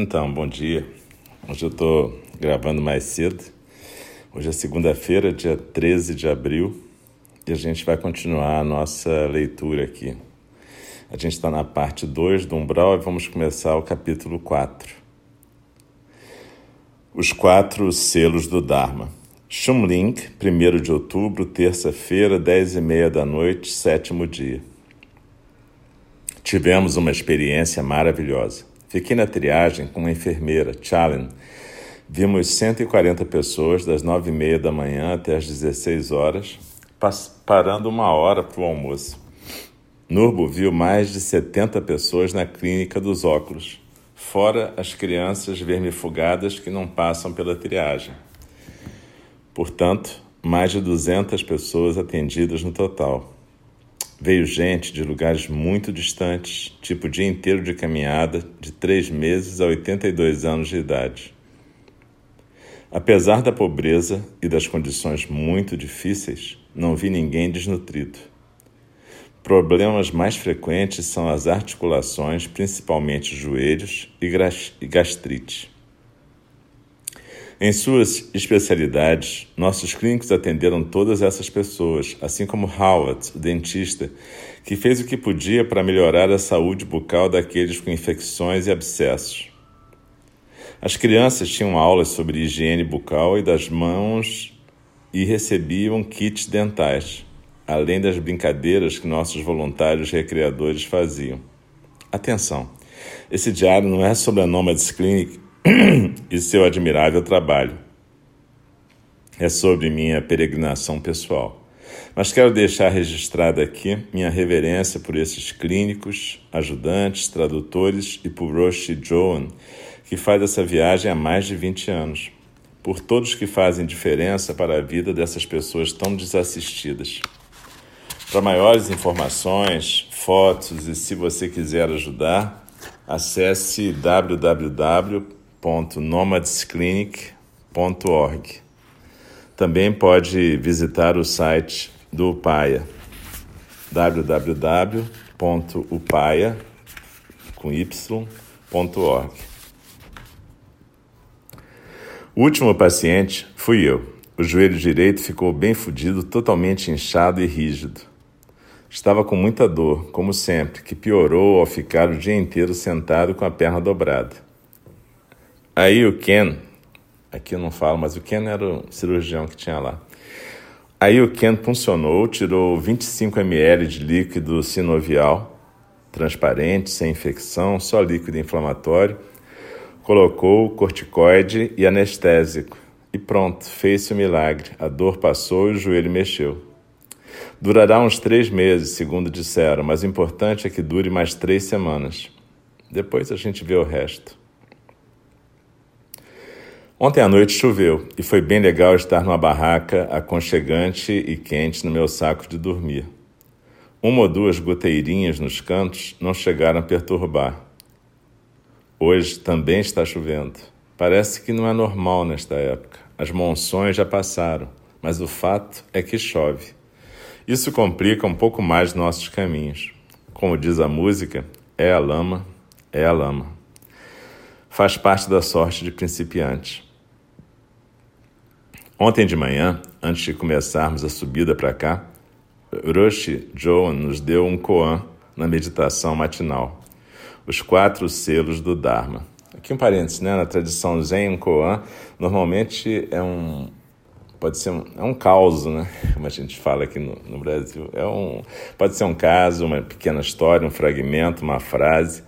Então, bom dia. Hoje eu estou gravando mais cedo. Hoje é segunda-feira, dia 13 de abril, e a gente vai continuar a nossa leitura aqui. A gente está na parte 2 do Umbral e vamos começar o capítulo 4. Os quatro selos do Dharma. Shumling, 1 de outubro, terça-feira, 10 e meia da noite, sétimo dia. Tivemos uma experiência maravilhosa. Fiquei na triagem com uma enfermeira, Chalen. Vimos 140 pessoas das 9 e meia da manhã até as 16 horas, parando uma hora para o almoço. Nurbo viu mais de 70 pessoas na clínica dos óculos, fora as crianças vermifugadas que não passam pela triagem. Portanto, mais de 200 pessoas atendidas no total. Veio gente de lugares muito distantes, tipo dia inteiro de caminhada, de três meses a 82 anos de idade. Apesar da pobreza e das condições muito difíceis, não vi ninguém desnutrido. Problemas mais frequentes são as articulações, principalmente joelhos e gastrite. Em suas especialidades, nossos clínicos atenderam todas essas pessoas, assim como Howard, o dentista, que fez o que podia para melhorar a saúde bucal daqueles com infecções e abscessos. As crianças tinham aulas sobre higiene bucal e das mãos e recebiam kits dentais, além das brincadeiras que nossos voluntários recreadores faziam. Atenção! Esse diário não é sobre a Nomads Clinic e seu admirável trabalho. É sobre minha peregrinação pessoal. Mas quero deixar registrada aqui minha reverência por esses clínicos, ajudantes, tradutores e por Roshi Joan, que faz essa viagem há mais de 20 anos. Por todos que fazem diferença para a vida dessas pessoas tão desassistidas. Para maiores informações, fotos e se você quiser ajudar, acesse www www.nomadsclinic.org. Também pode visitar o site do UPAIA, www.upaia.org. O último paciente fui eu. O joelho direito ficou bem fudido, totalmente inchado e rígido. Estava com muita dor, como sempre, que piorou ao ficar o dia inteiro sentado com a perna dobrada. Aí o Ken, aqui eu não falo, mas o Ken era o cirurgião que tinha lá. Aí o Ken funcionou, tirou 25 ml de líquido sinovial, transparente, sem infecção, só líquido inflamatório, colocou corticoide e anestésico. E pronto, fez-se o milagre. A dor passou e o joelho mexeu. Durará uns três meses, segundo disseram, mas o importante é que dure mais três semanas. Depois a gente vê o resto. Ontem à noite choveu e foi bem legal estar numa barraca aconchegante e quente no meu saco de dormir. Uma ou duas goteirinhas nos cantos não chegaram a perturbar. Hoje também está chovendo. Parece que não é normal nesta época. As monções já passaram, mas o fato é que chove. Isso complica um pouco mais nossos caminhos. Como diz a música, é a lama, é a lama. Faz parte da sorte de principiante. Ontem de manhã, antes de começarmos a subida para cá, Roshi Joan nos deu um koan na meditação matinal, os quatro selos do Dharma. Aqui um parênteses, né? Na tradição Zen, um koan normalmente é um pode ser um, é um caos, né? Como a gente fala aqui no, no Brasil. É um, pode ser um caso, uma pequena história, um fragmento, uma frase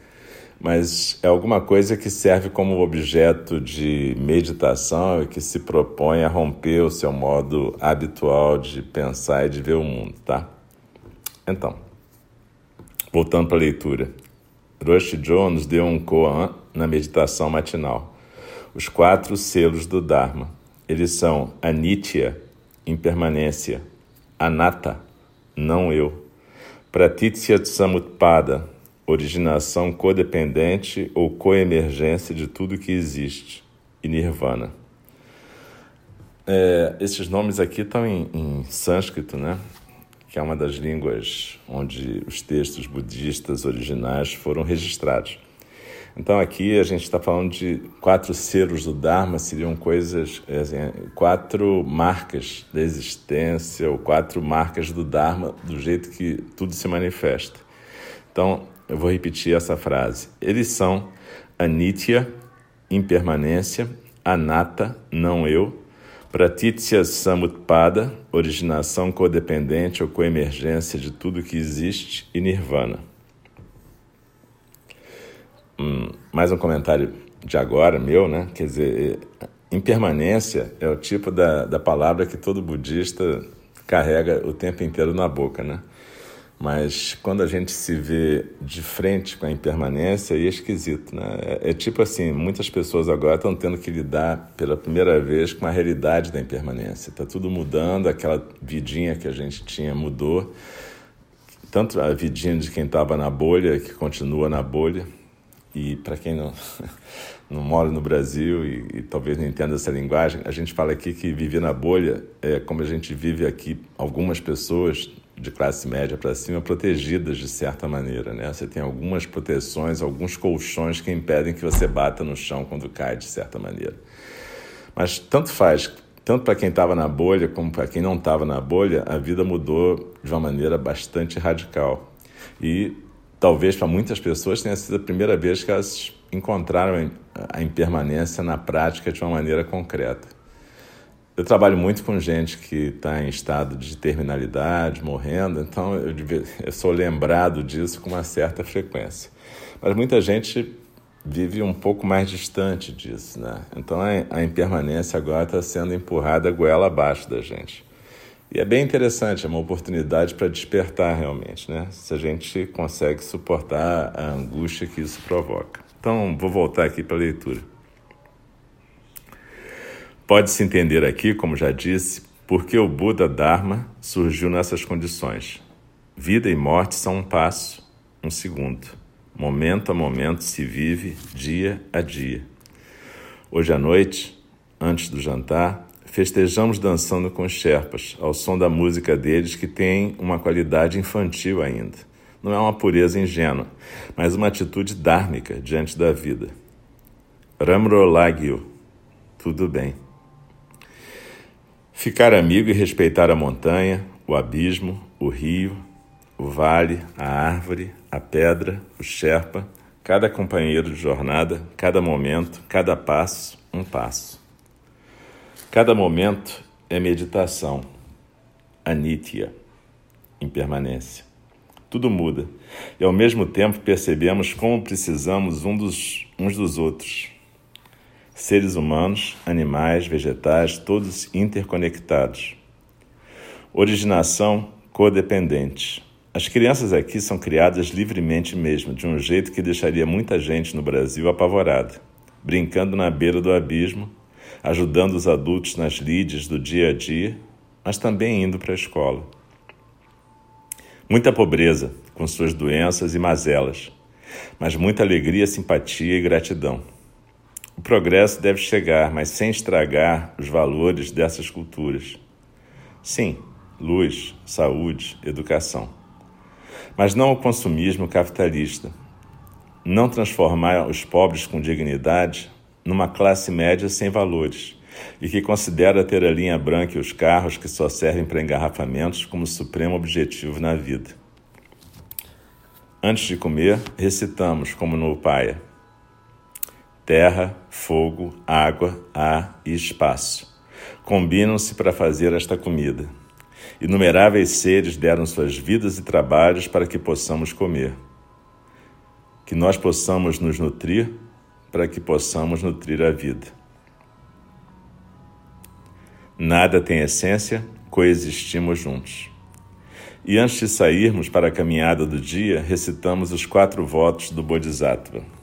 mas é alguma coisa que serve como objeto de meditação e que se propõe a romper o seu modo habitual de pensar e de ver o mundo, tá? Então, voltando para a leitura. Roshi Jones deu um koan na meditação matinal. Os quatro selos do Dharma. Eles são Anitya, impermanência, Anatta, não eu, Pratitya Samutpada, originação codependente ou coemergência de tudo que existe, e nirvana. É, esses nomes aqui estão em, em sânscrito, né? que é uma das línguas onde os textos budistas originais foram registrados. Então aqui a gente está falando de quatro selos do Dharma, seriam coisas, assim, quatro marcas da existência, ou quatro marcas do Dharma, do jeito que tudo se manifesta. Então eu vou repetir essa frase. Eles são anitya, impermanência, anatta, não eu, pratitya samutpada, originação codependente ou coemergência de tudo que existe, e nirvana. Hum, mais um comentário de agora, meu, né? Quer dizer, impermanência é o tipo da, da palavra que todo budista carrega o tempo inteiro na boca, né? Mas quando a gente se vê de frente com a impermanência, aí é esquisito, né? É, é tipo assim, muitas pessoas agora estão tendo que lidar pela primeira vez com a realidade da impermanência. Está tudo mudando, aquela vidinha que a gente tinha mudou. Tanto a vidinha de quem estava na bolha, que continua na bolha, e para quem não, não mora no Brasil e, e, talvez não entenda essa linguagem, a gente fala aqui que viver na bolha é como a gente vive aqui, algumas pessoas de classe média para cima, protegidas de certa maneira. Né? Você tem algumas proteções, alguns colchões que impedem que você bata no chão quando cai, de certa maneira. Mas tanto faz, tanto para quem estava na bolha como para quem não estava na bolha, a vida mudou de uma maneira bastante radical. E talvez para muitas pessoas tenha sido a primeira vez que elas encontraram a impermanência na prática de uma maneira concreta. Eu trabalho muito com gente que está em estado de terminalidade, morrendo, então eu, eu sou lembrado disso com uma certa frequência. Mas muita gente vive um pouco mais distante disso, né? Então a, impermanência agora está sendo empurrada goela abaixo da gente. E é bem interessante, é uma oportunidade para despertar realmente, né? Se a gente consegue suportar a angústia que isso provoca. Então, vou voltar aqui para a leitura. Pode-se entender aqui, como já disse, porque o Buda Dharma surgiu nessas condições. Vida e morte são um passo, um segundo. Momento a momento se vive, dia a dia. Hoje à noite, antes do jantar, Festejamos dançando com os Sherpas, ao som da música deles que tem uma qualidade infantil ainda. Não é uma pureza ingênua, mas uma atitude dármica diante da vida. Ramrolagyo, tudo bem. Ficar amigo e respeitar a montanha, o abismo, o rio, o vale, a árvore, a pedra, o Sherpa, cada companheiro de jornada, cada momento, cada passo, um passo. Cada momento é meditação, anitya, impermanência. Tudo muda e ao mesmo tempo percebemos como precisamos um dos, uns dos outros. Seres humanos, animais, vegetais, todos interconectados. Originação codependente. As crianças aqui são criadas livremente mesmo, de um jeito que deixaria muita gente no Brasil apavorada, brincando na beira do abismo ajudando os adultos nas lides do dia a dia, mas também indo para a escola. Muita pobreza, com suas doenças e mazelas, mas muita alegria, simpatia e gratidão. O progresso deve chegar, mas sem estragar os valores dessas culturas. Sim, luz, saúde, educação. Mas não o consumismo capitalista. Não transformar os pobres com dignidade numa classe média sem valores e que considera ter a linha branca e os carros que só servem para engarrafamentos como supremo objetivo na vida. Antes de comer, recitamos, como no Paia: Terra, fogo, água, ar e espaço combinam-se para fazer esta comida. Inumeráveis seres deram suas vidas e trabalhos para que possamos comer. Que nós possamos nos nutrir para que possamos nutrir a vida. Nada tem essência, coexistimos juntos. E antes de sairmos para a caminhada do dia, recitamos os quatro votos do Bodhisattva.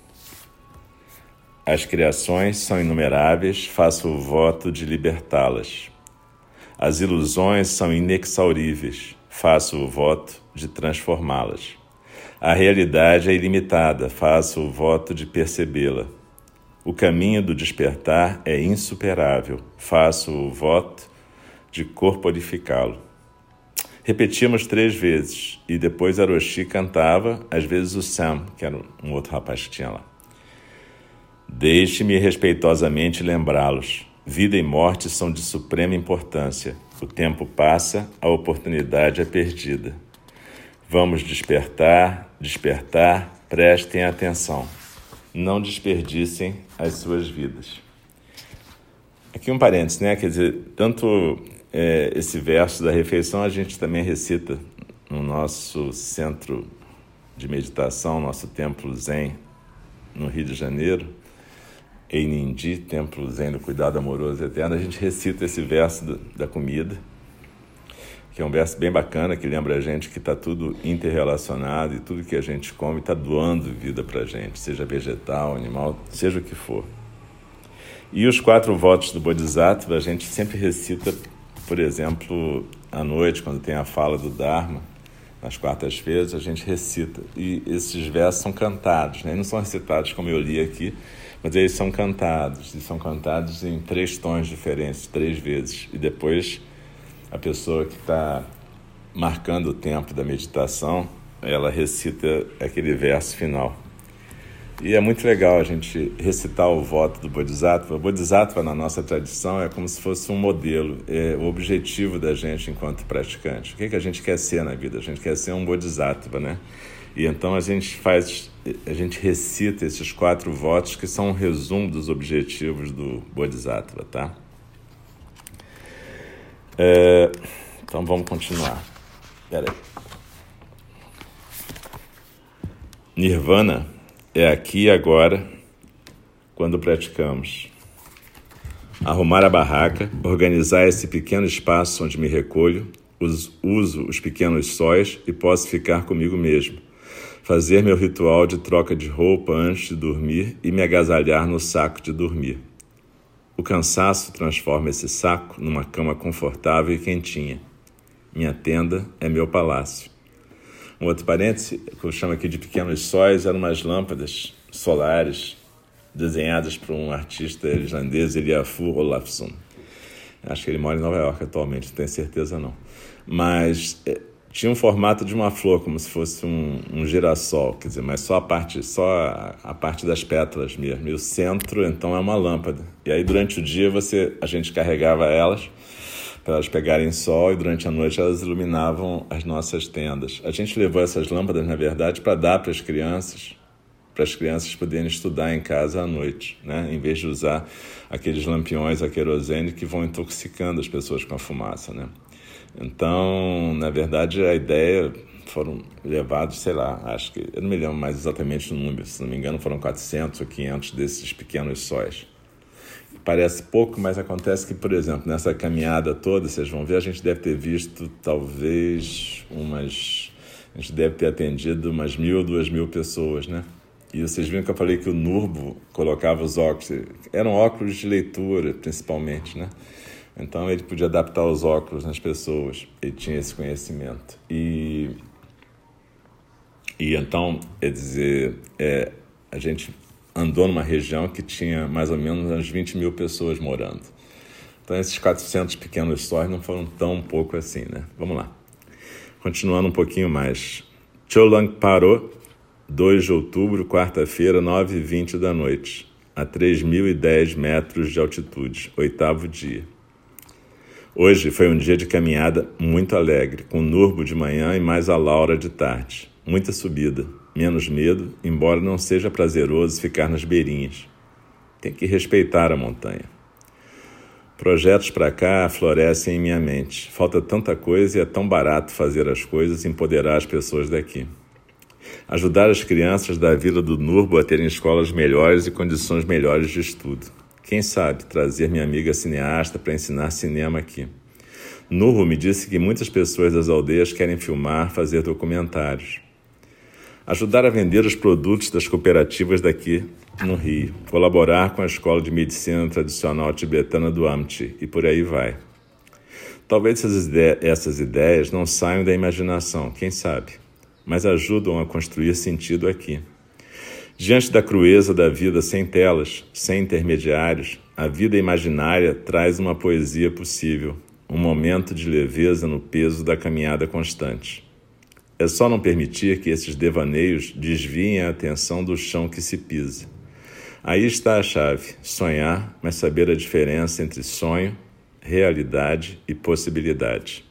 As criações são inumeráveis, faço o voto de libertá-las. As ilusões são inexauríveis, faço o voto de transformá-las. A realidade é ilimitada, faço o voto de percebê-la. O caminho do despertar é insuperável. Faço o voto de corporificá-lo. Repetíamos três vezes e depois Aroshi cantava, às vezes o Sam, que era um outro rapaz que tinha lá. Deixe-me respeitosamente lembrá-los. Vida e morte são de suprema importância. O tempo passa, a oportunidade é perdida. Vamos despertar, despertar, prestem atenção. Não desperdicem as suas vidas. Aqui um parênteses, né? Quer dizer, tanto é, esse verso da refeição a gente também recita no nosso centro de meditação, nosso templo Zen no Rio de Janeiro, Einindi, templo Zen do cuidado amoroso eterno, a gente recita esse verso do, da comida, que é um verso bem bacana, que lembra a gente que está tudo interrelacionado e tudo que a gente come está doando vida para a gente, seja vegetal, animal, seja o que for. E os quatro votos do Bodhisattva a gente sempre recita, por exemplo, à noite, quando tem a fala do Dharma, nas quartas-feiras, a gente recita. E esses versos são cantados, né? não são recitados como eu li aqui, mas eles são cantados. E são cantados em três tons diferentes, três vezes. E depois a pessoa que está marcando o tempo da meditação, ela recita aquele verso final. E é muito legal a gente recitar o voto do Bodhisattva. O Bodhisattva, na nossa tradição, é como se fosse um modelo, é o objetivo da gente enquanto praticante. O que, é que a gente quer ser na vida? A gente quer ser um Bodhisattva, né? E então a gente faz, a gente recita esses quatro votos que são um resumo dos objetivos do Bodhisattva, tá? É, então vamos continuar. Pera aí. Nirvana é aqui e agora quando praticamos. Arrumar a barraca, organizar esse pequeno espaço onde me recolho, uso os pequenos sóis e posso ficar comigo mesmo. Fazer meu ritual de troca de roupa antes de dormir e me agasalhar no saco de dormir. O cansaço transforma esse saco numa cama confortável e quentinha. Minha tenda é meu palácio. Um outro parêntese, que eu chamo aqui de pequenos sóis, eram umas lâmpadas solares desenhadas por um artista irlandês, Eliafur Olafsson. Acho que ele mora em Nova York atualmente, não tenho certeza não. Mas é, tinha um formato de uma flor, como se fosse um, um girassol, quer dizer, mas só a parte, só a, parte das pétalas mesmo. E o centro, então, é uma lâmpada. E aí durante o dia você, a gente carregava elas para elas pegarem sol e durante a noite elas iluminavam as nossas tendas. A gente levou essas lâmpadas, na verdade, para dar para as crianças, para as crianças poderem estudar em casa à noite, né? em vez de usar aqueles lampiões a querosene que vão intoxicando as pessoas com a fumaça. Né? Então, na verdade, a ideia foram levados, sei lá, acho que, eu não me lembro mais exatamente o número, se não me engano foram 400 ou 500 desses pequenos sóis. Parece pouco, mas acontece que, por exemplo, nessa caminhada toda, vocês vão ver, a gente deve ter visto talvez umas. A gente deve ter atendido umas mil, duas mil pessoas, né? E vocês viram que eu falei que o Nurbo colocava os óculos, eram óculos de leitura, principalmente, né? Então ele podia adaptar os óculos nas pessoas, ele tinha esse conhecimento. E, e então, quer dizer, é, a gente andou numa região que tinha mais ou menos umas 20 mil pessoas morando. Então esses 400 pequenos sóis não foram tão pouco assim, né? Vamos lá. Continuando um pouquinho mais. Cholang parou, 2 de outubro, quarta-feira, 9h20 da noite, a 3.010 metros de altitude, oitavo dia. Hoje foi um dia de caminhada muito alegre, com Nurbo de manhã e mais a Laura de tarde. Muita subida, menos medo, embora não seja prazeroso ficar nas beirinhas. Tem que respeitar a montanha. Projetos para cá florescem em minha mente. Falta tanta coisa e é tão barato fazer as coisas e empoderar as pessoas daqui. Ajudar as crianças da Vila do Nurbo a terem escolas melhores e condições melhores de estudo. Quem sabe trazer minha amiga cineasta para ensinar cinema aqui. Nurbo me disse que muitas pessoas das aldeias querem filmar, fazer documentários ajudar a vender os produtos das cooperativas daqui no Rio, colaborar com a Escola de Medicina Tradicional Tibetana do Amti e por aí vai. Talvez essas, essas ideias não saiam da imaginação, quem sabe, mas ajudam a construir sentido aqui. Diante da crueza da vida sem telas, sem intermediários, a vida imaginária traz uma poesia possível, um momento de leveza no peso da caminhada constante. É só não permitir que esses devaneios desviem a atenção do chão que se pisa. Aí está a chave: sonhar, mas saber a diferença entre sonho, realidade e possibilidade.